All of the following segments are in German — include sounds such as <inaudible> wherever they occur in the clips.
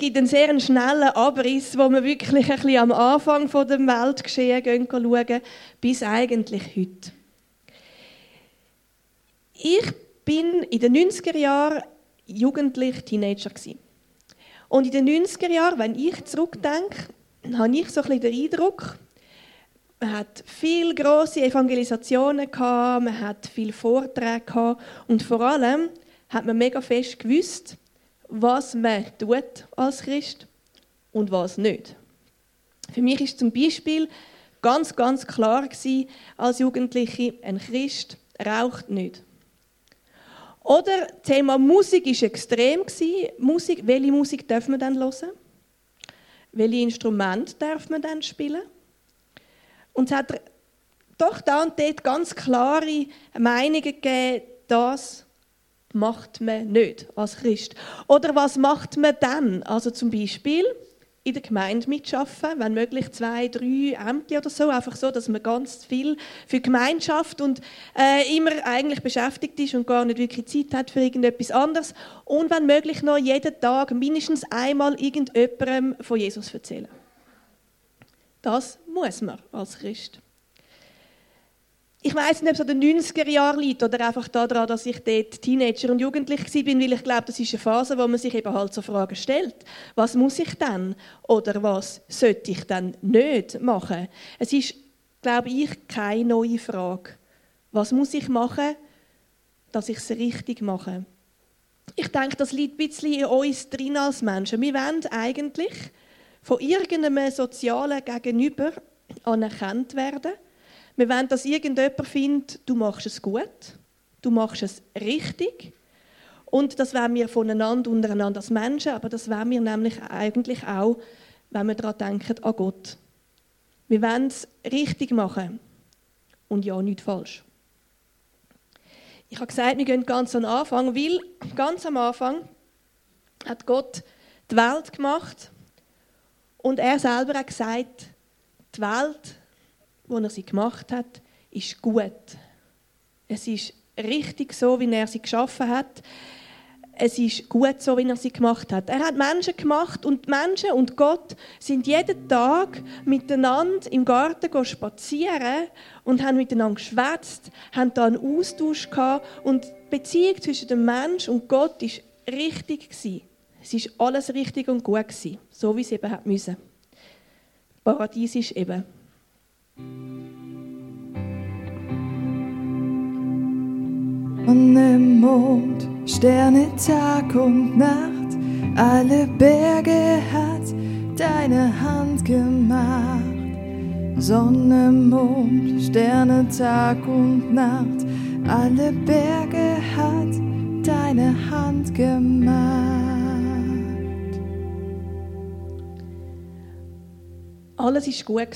gibt einen sehr schnellen Abriss, wo wir wirklich ein bisschen am Anfang von dem Weltgeschehen gehen schauen, bis eigentlich heute. Ich bin in den 90er Jahren jugendlich Teenager gewesen. Und in den 90er Jahren, wenn ich zurückdenke, habe ich so ein bisschen den Eindruck, man hat viele große Evangelisationen gehabt, man hat viele Vorträge gehabt und vor allem hat man mega fest gewusst, was man tut als Christ und was nicht. Für mich ist zum Beispiel ganz, ganz klar gewesen, als Jugendliche, ein Christ raucht nicht. Oder das Thema Musik ist extrem gewesen. Musik, welche Musik darf man dann hören? Welche Instrumente darf man dann spielen? Und es hat doch da und dort ganz klare Meinungen gegeben, das macht man nicht als Christ. Oder was macht man dann? Also zum Beispiel in der Gemeinde mitschaffen, wenn möglich zwei, drei Ämter oder so, einfach so, dass man ganz viel für die Gemeinschaft und äh, immer eigentlich beschäftigt ist und gar nicht wirklich Zeit hat für irgendetwas anderes und wenn möglich noch jeden Tag mindestens einmal irgendjemandem von Jesus erzählen. Das muss man als Christ. Ich weiß nicht, ob es an den 90er Jahren liegt oder einfach daran, dass ich dort Teenager und Jugendlich war, weil ich glaube, das ist eine Phase, wo man sich eben halt so Fragen stellt. Was muss ich denn? Oder was sollte ich denn nicht machen? Es ist, glaube ich, keine neue Frage. Was muss ich machen, dass ich es richtig mache? Ich denke, das liegt ein bisschen in uns drin als Menschen. Wir wollen eigentlich von irgendeinem sozialen Gegenüber anerkannt werden – wir wollen, dass irgendjemand findet, du machst es gut, du machst es richtig. Und das wollen wir voneinander, untereinander als Menschen, aber das wollen wir nämlich eigentlich auch, wenn wir daran denken, an Gott. Wir wollen es richtig machen und ja, nicht falsch. Ich habe gesagt, wir gehen ganz am Anfang, weil ganz am Anfang hat Gott die Welt gemacht und er selber hat gesagt, die Welt wo er sie gemacht hat, ist gut. Es ist richtig so, wie er sie geschaffen hat. Es ist gut so, wie er sie gemacht hat. Er hat Menschen gemacht und Menschen und Gott sind jeden Tag miteinander im Garten spazieren und haben miteinander geschwätzt, haben da einen Austausch gehabt und die Beziehung zwischen dem Mensch und Gott ist richtig gewesen. Es ist alles richtig und gut gewesen, so wie es eben hat müssen. Paradies ist eben Sonne, Mond, Sterne, Tag und Nacht, alle Berge hat deine Hand gemacht. Sonne, Mond, Sterne, Tag und Nacht, alle Berge hat deine Hand gemacht. Alles ist gut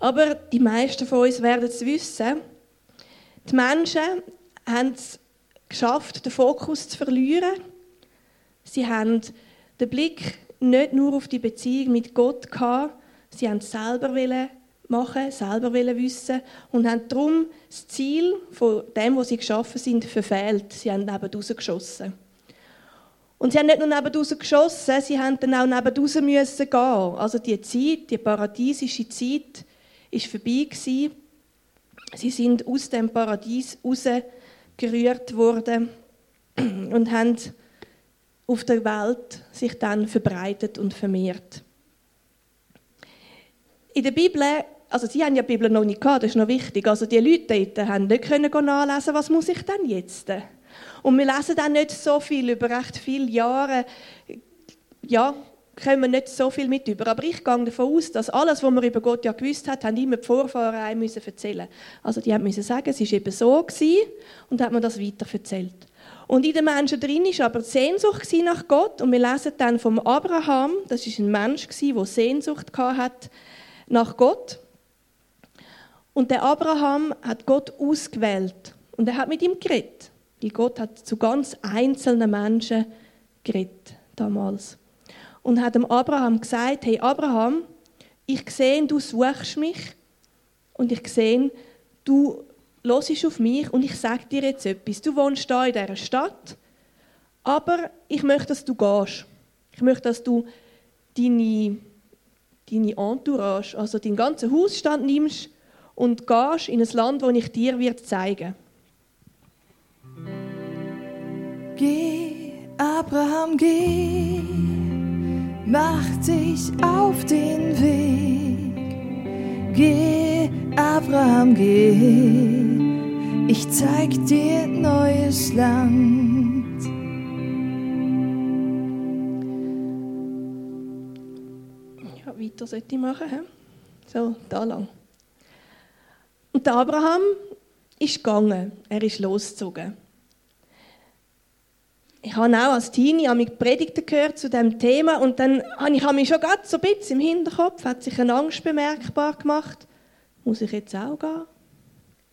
Aber die meisten von uns werden es wissen. Die Menschen haben es geschafft, den Fokus zu verlieren. Sie haben den Blick nicht nur auf die Beziehung mit Gott gehabt, sie haben es selber machen, selber wissen und haben darum das Ziel von dem, was sie geschaffen sind, verfehlt. Sie haben neben geschossen. Und sie haben nicht nur neben geschossen, sie haben dann auch neben müssen gehen. Also die Zeit, die paradiesische Zeit, ist vorbei gewesen. Sie sind aus dem Paradies raus gerührt worden <clears throat> und haben auf der Welt sich dann verbreitet und vermehrt. In der Bibel, also sie haben ja die Bibel noch nicht gehabt, das ist noch wichtig, also die Leute dort haben nicht können nachlesen, was muss ich denn jetzt? Und wir lesen dann nicht so viel über recht viele Jahre, ja, kommen nicht so viel mit über. Aber ich gehe davon aus, dass alles, was man über Gott ja gewusst hat, haben immer die Vorfahren einem müssen erzählen. Also die müssen sagen, es ist eben so gewesen, und hat man das weiter erzählt. Und in den Menschen drin ist aber die Sehnsucht nach Gott und wir lesen dann vom Abraham, das ist ein Mensch der Sehnsucht hat nach Gott. Und der Abraham hat Gott ausgewählt und er hat mit ihm geredet. Weil Gott hat zu ganz einzelnen Menschen geredet damals und hat dem Abraham gesagt, hey Abraham, ich sehe, du suchst mich und ich sehe, du hörst auf mich und ich sage dir jetzt etwas. Du wohnst da in dieser Stadt, aber ich möchte, dass du gehst. Ich möchte, dass du deine, deine Entourage, also deinen ganzen Hausstand nimmst und gehst in ein Land, das ich dir wird zeigen Geh, Abraham, geh, mach dich auf den Weg. Geh, Abraham, geh, ich zeig dir neues Land. Ja, weiter sollte ich machen. He? So, da lang. Und Abraham ist gegangen, er ist losgezogen. Ich habe auch als Teenie mich Predigten gehört zu diesem Thema und dann habe ich mich schon gerade so ein bisschen im Hinterkopf, hat sich eine Angst bemerkbar gemacht. Muss ich jetzt auch gehen?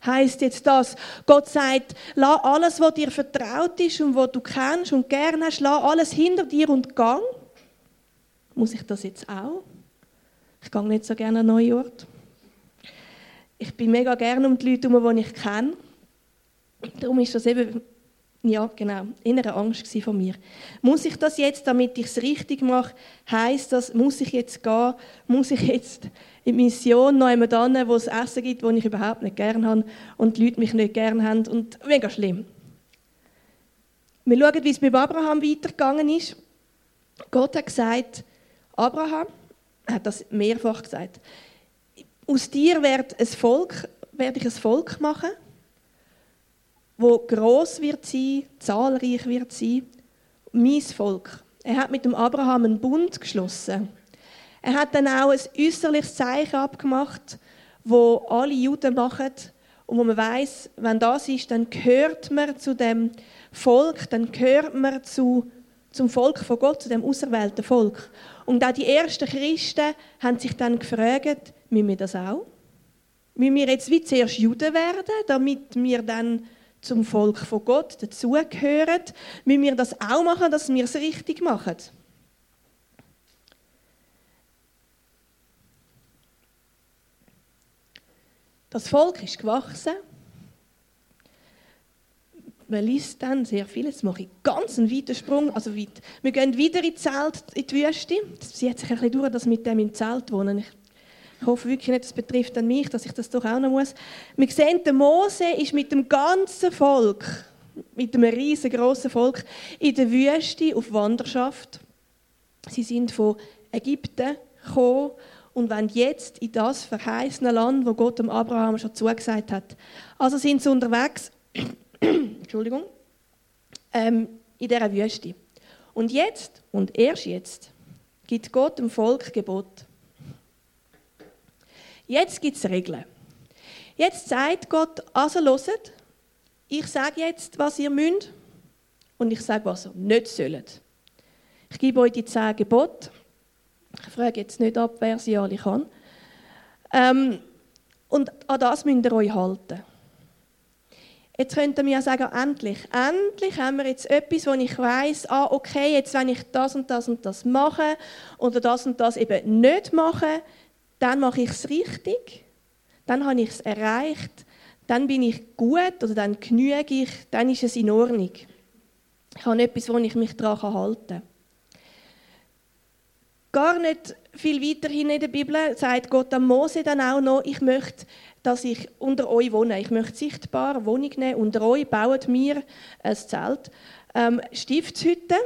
Heißt jetzt das, Gott sagt, lass alles, was dir vertraut ist und was du kennst und gern hast, lass alles hinter dir und gang? Muss ich das jetzt auch? Ich gehe nicht so gerne an neue Orte. Ich bin mega gerne um die Leute herum, die ich kenne. Darum ist das eben, ja genau, innere Angst von mir. Muss ich das jetzt, damit ich es richtig mache, heißt das, muss ich jetzt gehen, muss ich jetzt in die Mission noch einmal dann, wo es Essen gibt, das ich überhaupt nicht gerne habe und die Leute mich nicht gerne haben und mega schlimm. Wir schauen, wie es mit Abraham weitergegangen ist. Gott hat gesagt, Abraham, hat das mehrfach gesagt, aus dir wird ein Volk, werde ich ein Volk machen, wo groß wird sein, zahlreich wird sein, mein Volk. Er hat mit dem Abraham einen Bund geschlossen. Er hat dann auch ein äußerliches Zeichen abgemacht, wo alle Juden machen und wo man weiß, wenn das ist, dann gehört man zu dem Volk, dann gehört man zu, zum Volk von Gott, zu dem auserwählten Volk. Und auch die ersten Christen haben sich dann gefragt, Müssen wir das auch? Müssen wir jetzt wie zuerst Juden werden, damit wir dann zum Volk von Gott dazugehören? Müssen wir das auch machen, dass wir es richtig machen? Das Volk ist gewachsen. Man liest dann sehr viel. Jetzt mache ich ganz einen weiten Sprung. Also weit. Wir gehen wieder in Zelt, in die Wüste. Es zieht sich ein bisschen durch, dass mit dem im Zelt wohnen. Ich ich hoffe wirklich nicht, das betrifft dann mich, dass ich das doch auch noch muss. Wir sehen, der Mose ist mit dem ganzen Volk, mit einem riesengroßen Volk, in der Wüste auf Wanderschaft. Sie sind von Ägypten gekommen und wollen jetzt in das verheißene Land, wo Gott dem Abraham schon zugesagt hat. Also sind sie unterwegs, <coughs> Entschuldigung, ähm, in dieser Wüste. Und jetzt, und erst jetzt, gibt Gott dem Volk Gebot. Jetzt gibt es Regeln. Jetzt sagt Gott, also hört, ich sage jetzt, was ihr müsst und ich sage, was ihr nicht sollt. Ich gebe euch die zehn Gebote. Ich frage jetzt nicht ab, wer sie alle kann. Ähm, und an das müsst ihr euch halten. Jetzt könnt ihr mir sagen, endlich, endlich haben wir jetzt etwas, wo ich weiß, ah, okay, jetzt wenn ich das und das und das mache oder das und das eben nicht mache, dann mache ich es richtig, dann habe ich es erreicht, dann bin ich gut oder dann genüge ich, dann ist es in Ordnung. Ich habe etwas, wo ich mich daran halten kann. Gar nicht viel weiterhin in der Bibel sagt Gott am Mose dann auch noch, ich möchte, dass ich unter euch wohne. Ich möchte sichtbar Wohnung nehmen. Unter euch baut mir ein Zelt, ähm, Stiftshütte.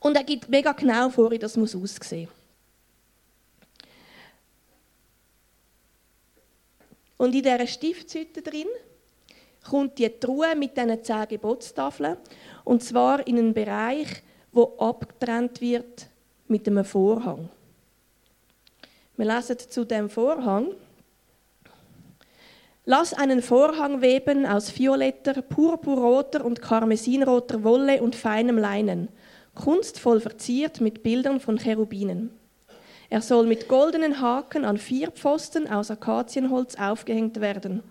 Und er gibt mega genau vor, wie das muss aussehen muss. Und in dieser Stiftshütte drin kommt die Truhe mit diesen zehn Gebotstafeln. Und zwar in einen Bereich, wo abgetrennt wird mit einem Vorhang. Wir lesen zu dem Vorhang. Lass einen Vorhang weben aus violetter, purpurroter und karmesinroter Wolle und feinem Leinen, kunstvoll verziert mit Bildern von Cherubinen. Er soll mit goldenen Haken an vier Pfosten aus Akazienholz aufgehängt werden.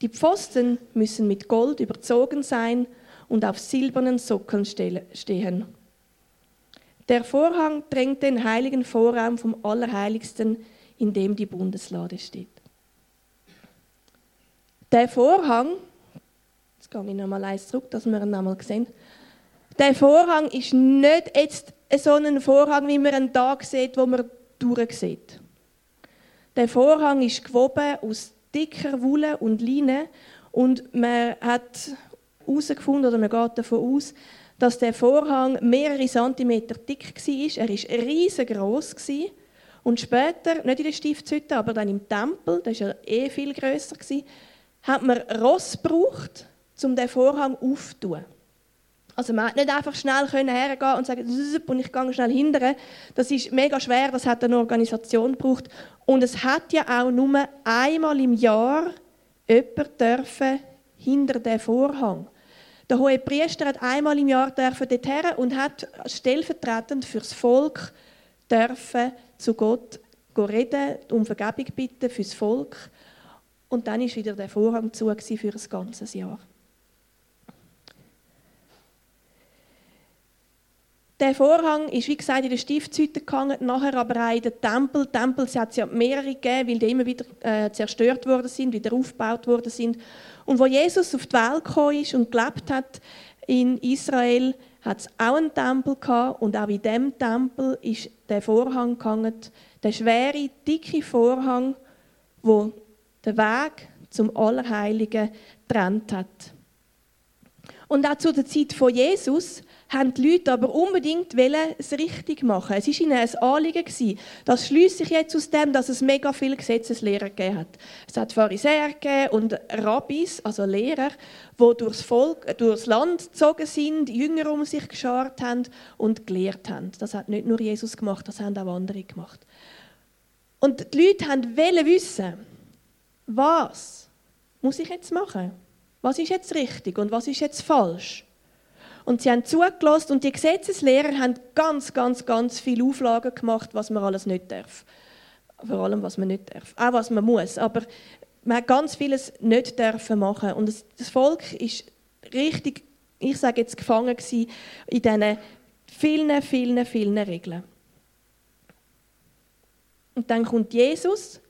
Die Pfosten müssen mit Gold überzogen sein und auf silbernen Sockeln stehen. Der Vorhang drängt den heiligen Vorraum vom Allerheiligsten, in dem die Bundeslade steht. Der Vorhang, jetzt gehe ich nochmal eins zurück, dass wir ihn einmal sehen. Der Vorhang ist nicht jetzt so einen Vorhang, wie man einen Tag sieht, wo man durchsieht. Der Vorhang ist gewoben aus dicker Wolle und Leine und man hat herausgefunden, oder man geht davon aus, dass der Vorhang mehrere Zentimeter dick war. Er war riesengroß. Und später, nicht in der Stiftshütte, aber dann im Tempel, das war ja eh viel grösser, hat man Ross gebraucht, um den Vorhang aufzutun. Also man konnte nicht einfach schnell hergehen und sagen, und ich gehe schnell hinterher. Das ist mega schwer, das hat eine Organisation gebraucht. Und es hat ja auch nur einmal im Jahr jemand dürfen hinter den Vorhang. Der hohe Priester hat einmal im Jahr dürfen dorthin und hat stellvertretend fürs Volk dürfen zu Gott reden, um Vergebung bitten fürs Volk. Und dann ist wieder der Vorhang zu für ein ganzes Jahr. Der Vorhang ist, wie gesagt, in der Stiftshütte gegangen, nachher aber auch in den Tempel. Tempel hat es ja mehrere gegeben, weil die immer wieder äh, zerstört worden sind, wieder aufgebaut worden sind. Und wo Jesus auf die Welt gekommen ist und gelebt hat in Israel, hat es auch einen Tempel gehabt und auch in dem Tempel ist der Vorhang gegangen, der schwere, dicke Vorhang, wo den Weg zum Allerheiligen trennt hat. Und auch zu der Zeit von Jesus haben die Leute aber unbedingt es richtig machen. Es war ihnen ein Anliegen. Das schließt sich jetzt aus dem, dass es mega viele Gesetzeslehrer gegeben hat. Es hat Pharisäer gegeben und Rabbis, also Lehrer, die durchs, Volk, durchs Land gezogen sind, Jünger um sich geschart haben und gelehrt haben. Das hat nicht nur Jesus gemacht, das haben auch andere gemacht. Und die Leute wollten wissen, was muss ich jetzt machen? Was ist jetzt richtig und was ist jetzt falsch? Und sie haben zugelassen und die Gesetzeslehrer haben ganz, ganz, ganz viele Auflagen gemacht, was man alles nicht darf. Vor allem, was man nicht darf. Auch was man muss. Aber man hat ganz vieles nicht dürfen machen. Und das Volk ist richtig, ich sage jetzt, gefangen gewesen in diesen vielen, vielen, vielen Regeln. Und dann kommt Jesus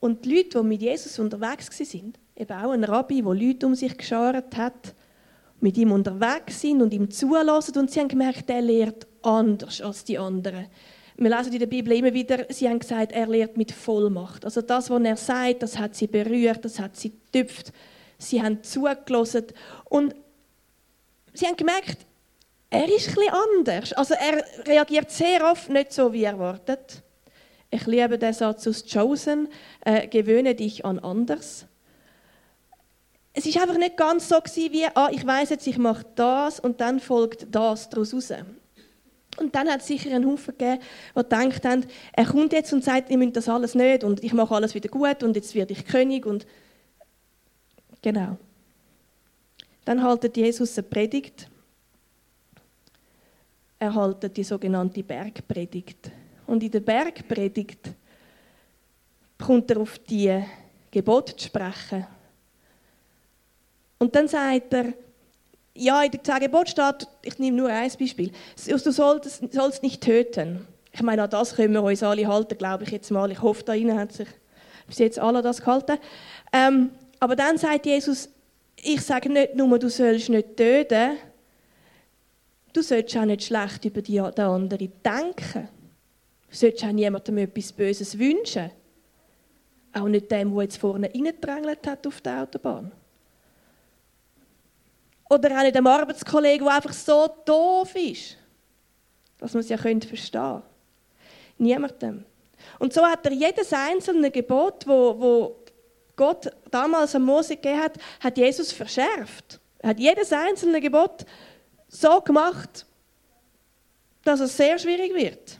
und die Leute, die mit Jesus unterwegs waren, eben auch ein Rabbi, der Leute um sich geschart hat, mit ihm unterwegs sind und ihm zulassen und sie haben gemerkt, er lehrt anders als die anderen. Wir lesen in der Bibel immer wieder, sie haben gesagt, er lehrt mit Vollmacht. Also das, was er sagt, das hat sie berührt, das hat sie getüpft. Sie haben zugelassen und sie haben gemerkt, er ist etwas anders. Also er reagiert sehr oft nicht so, wie erwartet. Ich liebe den Satz aus Chosen, äh, gewöhne dich an anders es ist einfach nicht ganz so gewesen, wie, ah, ich weiß jetzt, ich mache das und dann folgt das daraus raus. Und dann hat es sicher einen Haufen gegeben, die gedacht haben, er kommt jetzt und sagt, ihr müsst das alles nicht und ich mache alles wieder gut und jetzt werde ich König und genau. Dann haltet Jesus eine Predigt. Er haltet die sogenannte Bergpredigt. Und in der Bergpredigt kommt er auf die Gebote zu sprechen und dann sagt er, ja, in der Zehn steht, ich nehme nur ein Beispiel, du sollst, sollst nicht töten. Ich meine, an das können wir uns alle halten, glaube ich jetzt mal. Ich hoffe, da innen hat sich bis jetzt alle das gehalten. Ähm, aber dann sagt Jesus, ich sage nicht nur, du sollst nicht töten, du sollst auch nicht schlecht über die, den anderen denken. Du sollst auch niemandem etwas Böses wünschen. Auch nicht dem, der jetzt vorne reingedrängelt hat auf der Autobahn. Oder auch nicht einem Arbeitskollegen, der einfach so doof ist, dass man es ja verstehen könnte. Niemandem. Und so hat er jedes einzelne Gebot, wo, wo Gott damals an Mose gegeben hat, hat Jesus verschärft. Er hat jedes einzelne Gebot so gemacht, dass es sehr schwierig wird.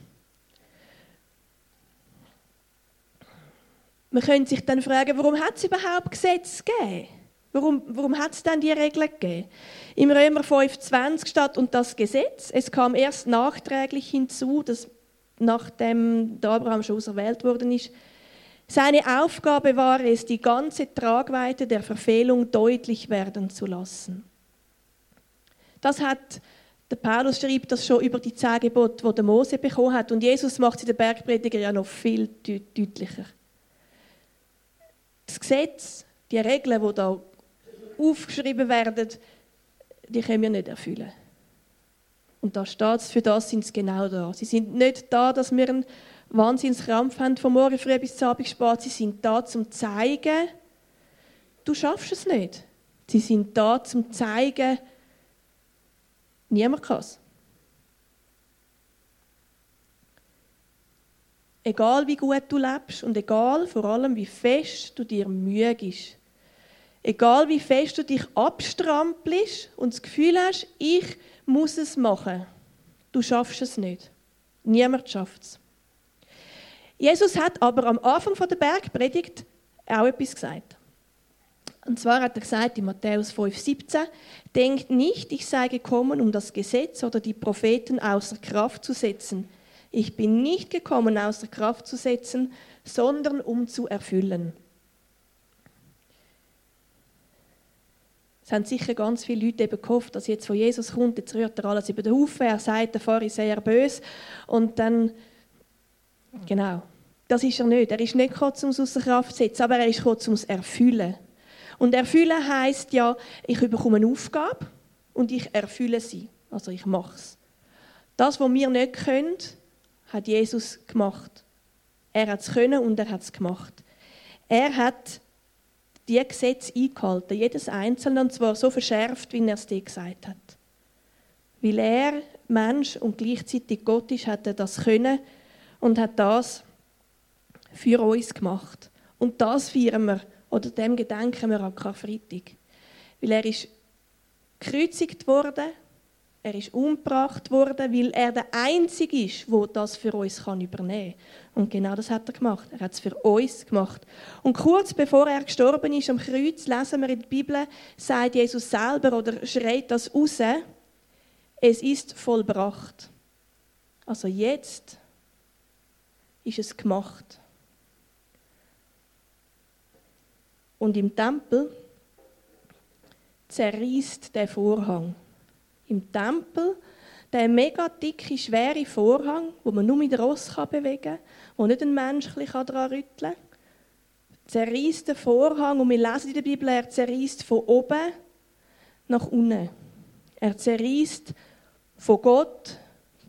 Man könnte sich dann fragen, warum hat es überhaupt Gesetze gegeben? Warum, warum hat es denn die Regeln gegeben? Im Römer 5,20 steht, und das Gesetz, es kam erst nachträglich hinzu, dass nachdem Abraham schon auserwählt worden ist, seine Aufgabe war es, die ganze Tragweite der Verfehlung deutlich werden zu lassen. Das hat der Paulus schreibt das schon über die zehn Gebote, die der Mose bekommen hat. Und Jesus macht sie der Bergprediger ja noch viel deutlicher. Das Gesetz, die Regeln, die da aufgeschrieben werden, die können wir nicht erfüllen. Und da steht es, für das sind sie genau da. Sie sind nicht da, dass wir einen Wahnsinnskrampf haben, von morgen früh bis zum Abend spät. Sie sind da, zum zu zeigen, du schaffst es nicht. Sie sind da, zum zu zeigen, niemand kann es. Egal wie gut du lebst und egal vor allem wie fest du dir Mühe gibst. Egal wie fest du dich abstrampelst und das Gefühl hast, ich muss es machen. Du schaffst es nicht. Niemand schafft es. Jesus hat aber am Anfang der Bergpredigt auch etwas gesagt. Und zwar hat er gesagt in Matthäus 5,17: Denkt nicht, ich sei gekommen, um das Gesetz oder die Propheten außer Kraft zu setzen. Ich bin nicht gekommen, außer Kraft zu setzen, sondern um zu erfüllen. Es haben sicher ganz viele Leute eben gehofft, dass jetzt von Jesus kommt, jetzt rührt er alles über den Haufen, er sagt, der Pharisäer böse und dann, genau, das ist er nicht. Er ist nicht gekommen, um es außer Kraft zu setzen, aber er ist gekommen, um zu erfüllen. Und erfüllen heisst ja, ich bekomme eine Aufgabe und ich erfülle sie. Also ich mache es. Das, was wir nicht können, hat Jesus gemacht. Er hat es können und er hat es gemacht. Er hat die Gesetze eingehalten, jedes einzelne, und zwar so verschärft, wie er es dir gesagt hat. Weil er Mensch und gleichzeitig Gott ist, hat er das können und hat das für uns gemacht. Und das feiern wir, oder dem gedenken wir an Karfreitag. Weil er ist gekreuzigt worden, er ist umgebracht worden, weil er der Einzige ist, der das für uns übernehmen kann. Und genau das hat er gemacht. Er hat es für uns gemacht. Und kurz bevor er gestorben ist am Kreuz, lesen wir in der Bibel, sagt Jesus selber oder schreit das raus, es ist vollbracht. Also jetzt ist es gemacht. Und im Tempel zerreißt der Vorhang im Tempel der mega dicke, schwere Vorhang, wo man nur mit Ross bewegen kann, wo nicht ein Mensch daran rütteln kann. Zerreißt den Vorhang und wir lesen in der Bibel, er zerreißt von oben nach unten. Er zerreißt von Gott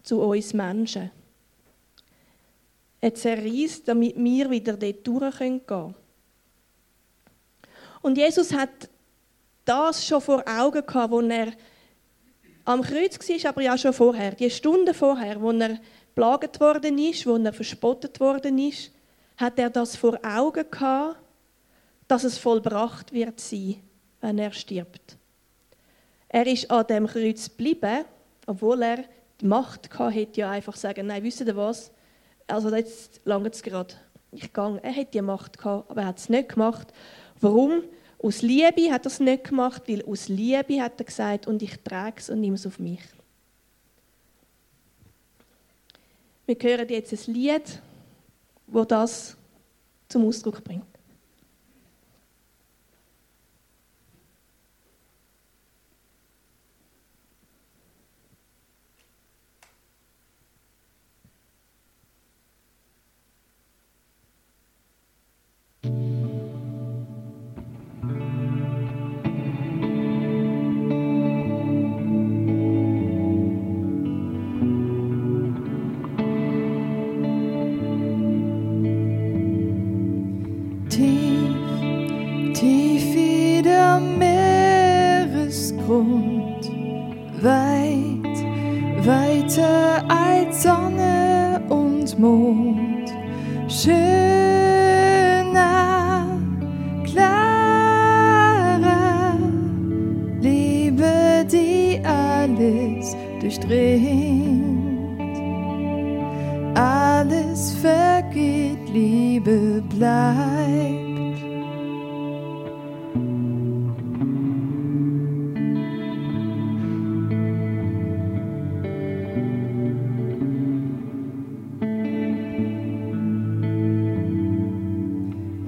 zu uns Menschen. Er zerreißt, damit wir wieder dort durchgehen können. Und Jesus hat das schon vor Augen gehabt, als er am Kreuz war aber ja schon vorher, die Stunde vorher, wo er plagt worden ist, wo er verspottet worden ist, hat er das vor Augen gehabt, dass es vollbracht wird sein, wenn er stirbt. Er ist an dem Kreuz geblieben, obwohl er die Macht hatte, ja einfach sagen, nein, wisst ihr was? Also jetzt lange es gerade. Ich gehe. Er hat die Macht gehabt, aber er hat es nicht gemacht. Warum? Aus Liebe hat er es nicht gemacht, weil aus Liebe hat er gesagt, und ich trage es und nehme es auf mich. Wir hören jetzt ein Lied, wo das zum Ausdruck bringt.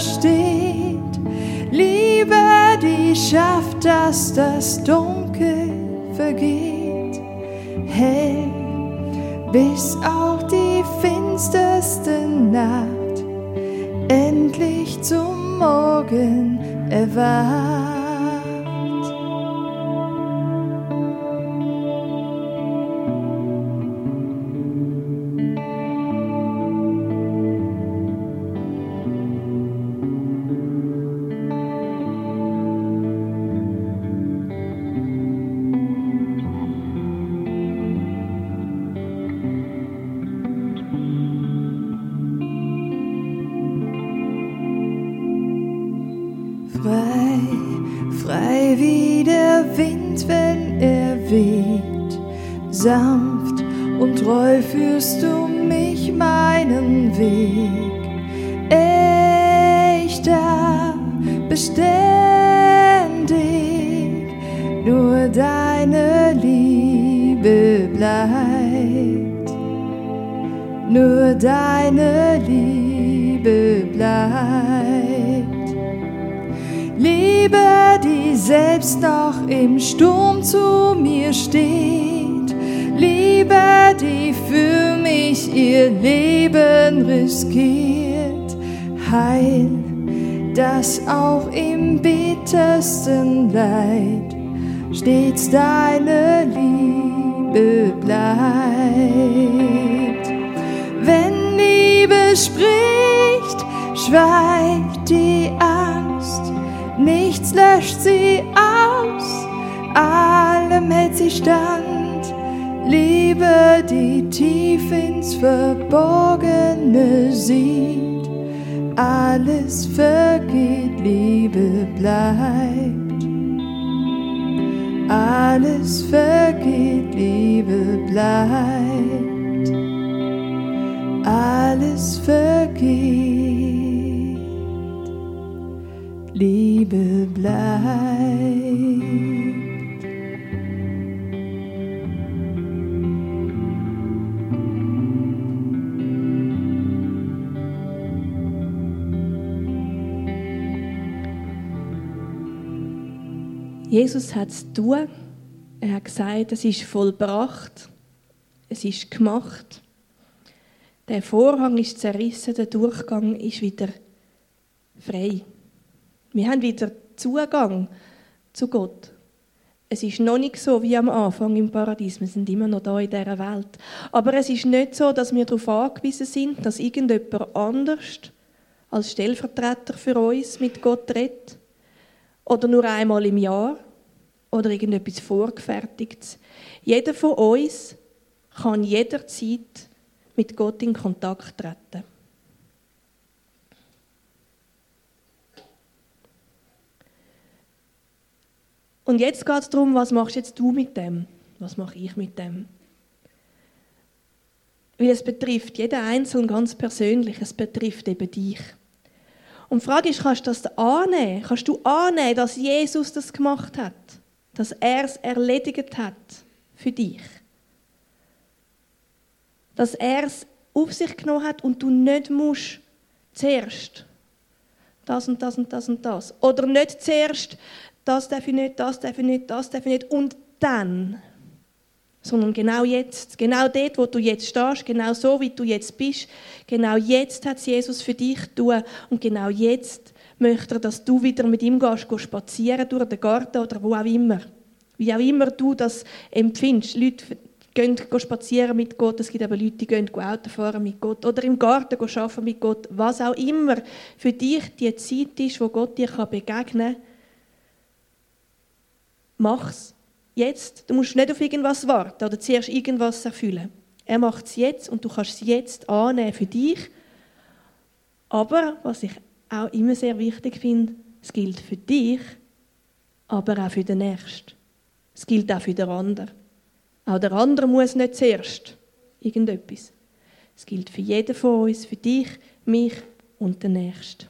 versteht. Liebe, die schafft, dass das Dunkel vergeht. Hell, bis auch die finsterste Nacht endlich zum Morgen erwacht. Liebe bleibt. Liebe, die selbst noch im Sturm zu mir steht. Liebe, die für mich ihr Leben riskiert. Heil, das auch im bittersten Leid stets deine Liebe bleibt. Wenn Liebe spricht, schweigt die Angst nichts löscht sie aus, allem hält sie stand. Liebe, die tief ins Verborgene sieht, alles vergeht, Liebe bleibt. Alles vergeht, Liebe bleibt. Alles vergeht. Liebe bleibt. Jesus hat es tun. Er hat gesagt, es ist vollbracht. Es ist gemacht. Der Vorhang ist zerrissen, der Durchgang ist wieder frei. Wir haben wieder Zugang zu Gott. Es ist noch nicht so wie am Anfang im Paradies. Wir sind immer noch da in dieser Welt. Aber es ist nicht so, dass wir darauf angewiesen sind, dass irgendjemand anders als Stellvertreter für uns mit Gott redet. Oder nur einmal im Jahr. Oder irgendetwas Vorgefertigtes. Jeder von uns kann jederzeit mit Gott in Kontakt treten. Und jetzt geht es darum, was machst jetzt du mit dem? Was mache ich mit dem? Weil es betrifft jeden Einzelnen ganz persönlich, es betrifft eben dich. Und die Frage ist, kannst du das annehmen? Kannst du annehmen, dass Jesus das gemacht hat? Dass er es erledigt hat für dich? Dass er es auf sich genommen hat und du nicht musst zuerst das und das und das und das. Oder nicht zuerst das darf ich nicht, das darf ich nicht, das darf ich nicht und dann. Sondern genau jetzt, genau dort, wo du jetzt stehst, genau so, wie du jetzt bist, genau jetzt hat Jesus für dich tun und genau jetzt möchte er, dass du wieder mit ihm gehst, gehst spazieren durch den Garten oder wo auch immer. Wie auch immer du das empfindest. Leute gehen spazieren mit Gott, es gibt aber Leute, die gehen Auto fahren mit Gott oder im Garten arbeiten mit Gott. Was auch immer für dich die Zeit ist, wo Gott dir begegnen kann, mach's jetzt. Du musst nicht auf irgendwas warten oder zuerst irgendwas erfüllen. Er macht es jetzt und du kannst es jetzt annehmen für dich. Aber, was ich auch immer sehr wichtig finde, es gilt für dich, aber auch für den Nächsten. Es gilt auch für den anderen. Auch der andere muss nicht zuerst irgendetwas. Es gilt für jeden von uns, für dich, mich und den Nächsten.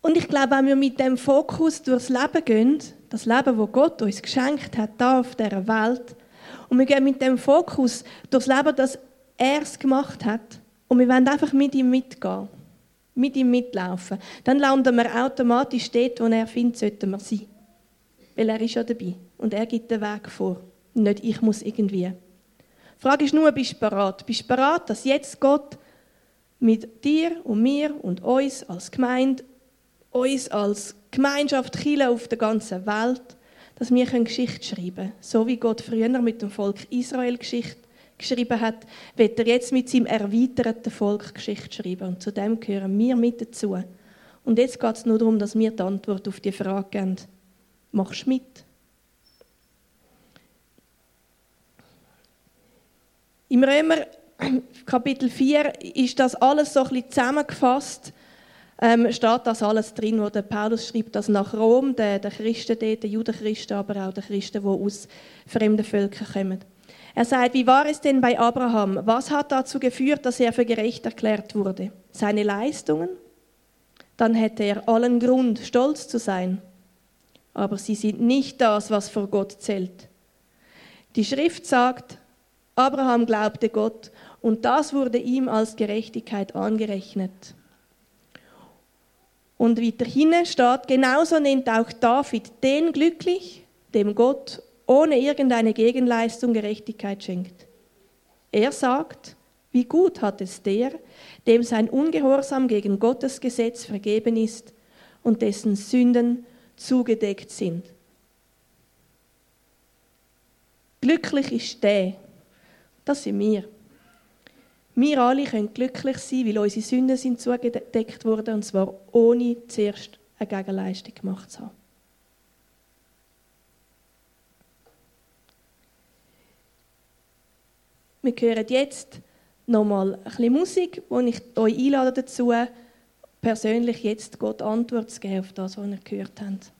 Und ich glaube, wenn wir mit dem Fokus durchs Leben gehen, das Leben, wo Gott uns geschenkt hat, da auf dieser Welt, und wir gehen mit dem Fokus durchs Leben, das er es gemacht hat, und wir wollen einfach mit ihm mitgehen, mit ihm mitlaufen, dann landen wir automatisch dort, wo er findet, sollten wir sein. Weil er ist ja dabei und er gibt den Weg vor. Nicht ich muss irgendwie. Die Frage ist nur, bist du bereit? Bist du bereit, dass jetzt Gott mit dir und mir und uns als Gemeinde, uns als Gemeinschaft Chile auf der ganzen Welt, dass wir Geschichte schreiben können. So wie Gott früher mit dem Volk Israel Geschichte geschrieben hat, wird er jetzt mit seinem erweiterten Volk Geschichte schreiben. Und zu dem gehören wir mit dazu. Und jetzt geht es nur darum, dass wir die Antwort auf die Frage geben. Machst mit? Im Römer <clears throat> Kapitel 4 ist das alles so ein bisschen zusammengefasst. Ähm, steht das alles drin, wo der Paulus schreibt, dass nach Rom, der, der Christen dort, der Judenchristen, aber auch der Christen, die aus fremden Völkern kommen. Er sagt, wie war es denn bei Abraham? Was hat dazu geführt, dass er für gerecht erklärt wurde? Seine Leistungen? Dann hätte er allen Grund, stolz zu sein. Aber sie sind nicht das, was vor Gott zählt. Die Schrift sagt, Abraham glaubte Gott und das wurde ihm als Gerechtigkeit angerechnet. Und weiterhin steht, genauso nennt auch David den glücklich, dem Gott ohne irgendeine Gegenleistung Gerechtigkeit schenkt. Er sagt, wie gut hat es der, dem sein Ungehorsam gegen Gottes Gesetz vergeben ist und dessen Sünden zugedeckt sind. Glücklich ist der, das sind wir. Wir alle können glücklich sein, weil unsere Sünden sind zugedeckt worden, und zwar ohne zuerst eine Gegenleistung gemacht zu haben. Wir hören jetzt nochmal ein bisschen Musik, wo ich euch einlade dazu, persönlich jetzt Gott Antwort zu geben auf das, was ihr gehört habt.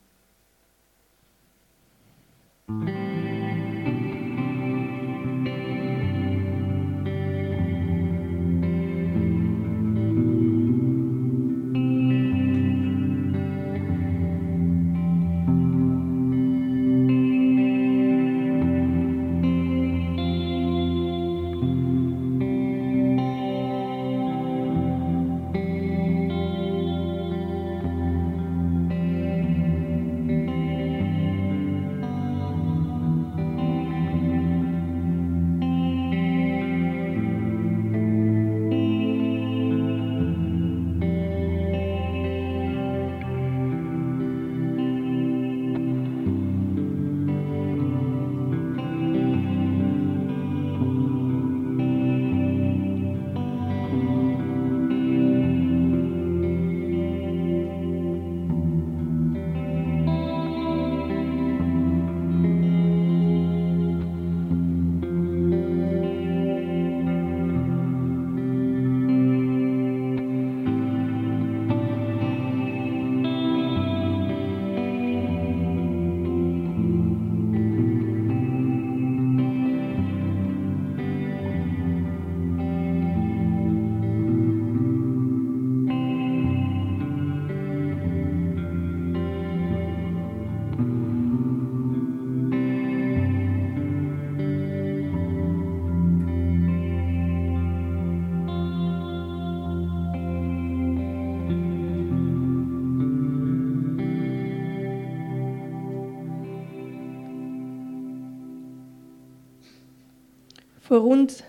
Vor rund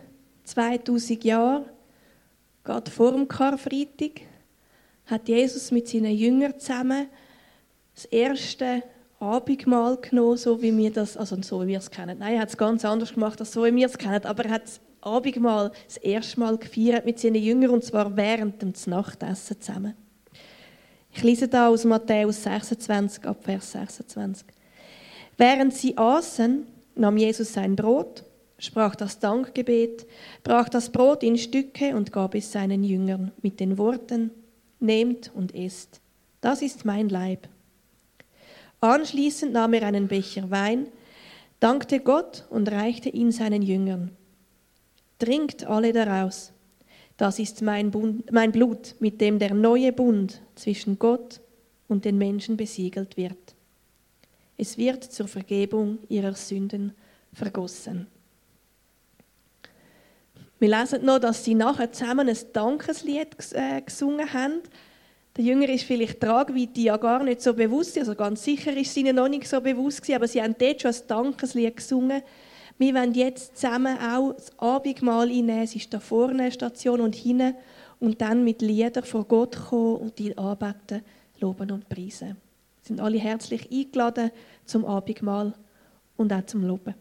2000 Jahren, gerade vor dem Karfreitag, hat Jesus mit seinen Jüngern zusammen das erste Abendmahl genommen, so wie wir das, also so wie wir es kennen. Nein, er hat es ganz anders gemacht, als so wie wir es kennen, aber er hat das Abendmahl das erste Mal gefeiert mit seinen Jüngern und zwar während dem Nachtessen zusammen. Ich lese da aus Matthäus 26 ab Vers 26. Während sie aßen, nahm Jesus sein Brot, sprach das Dankgebet, brach das Brot in Stücke und gab es seinen Jüngern mit den Worten, Nehmt und esst, das ist mein Leib. Anschließend nahm er einen Becher Wein, dankte Gott und reichte ihn seinen Jüngern. Trinkt alle daraus. Das ist mein, Bund, mein Blut, mit dem der neue Bund zwischen Gott und den Menschen besiegelt wird. Es wird zur Vergebung ihrer Sünden vergossen. Wir lesen noch, dass sie nachher zusammen ein Dankeslied äh, gesungen haben. Der Jünger ist vielleicht Tragweite ja gar nicht so bewusst, also ganz sicher ist es ihnen noch nicht so bewusst gewesen, aber sie haben dort schon ein Dankeslied gesungen. Wir wollen jetzt zusammen auch das Abendmahl einnehmen. Es ist da vorne eine Station und hinten und dann mit Liedern vor Gott kommen und die anbeten, loben und preisen. Sie sind alle herzlich eingeladen zum Abendmahl und auch zum Loben.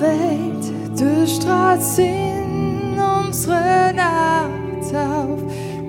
Welt durchstrahlt in unsere Nacht auf.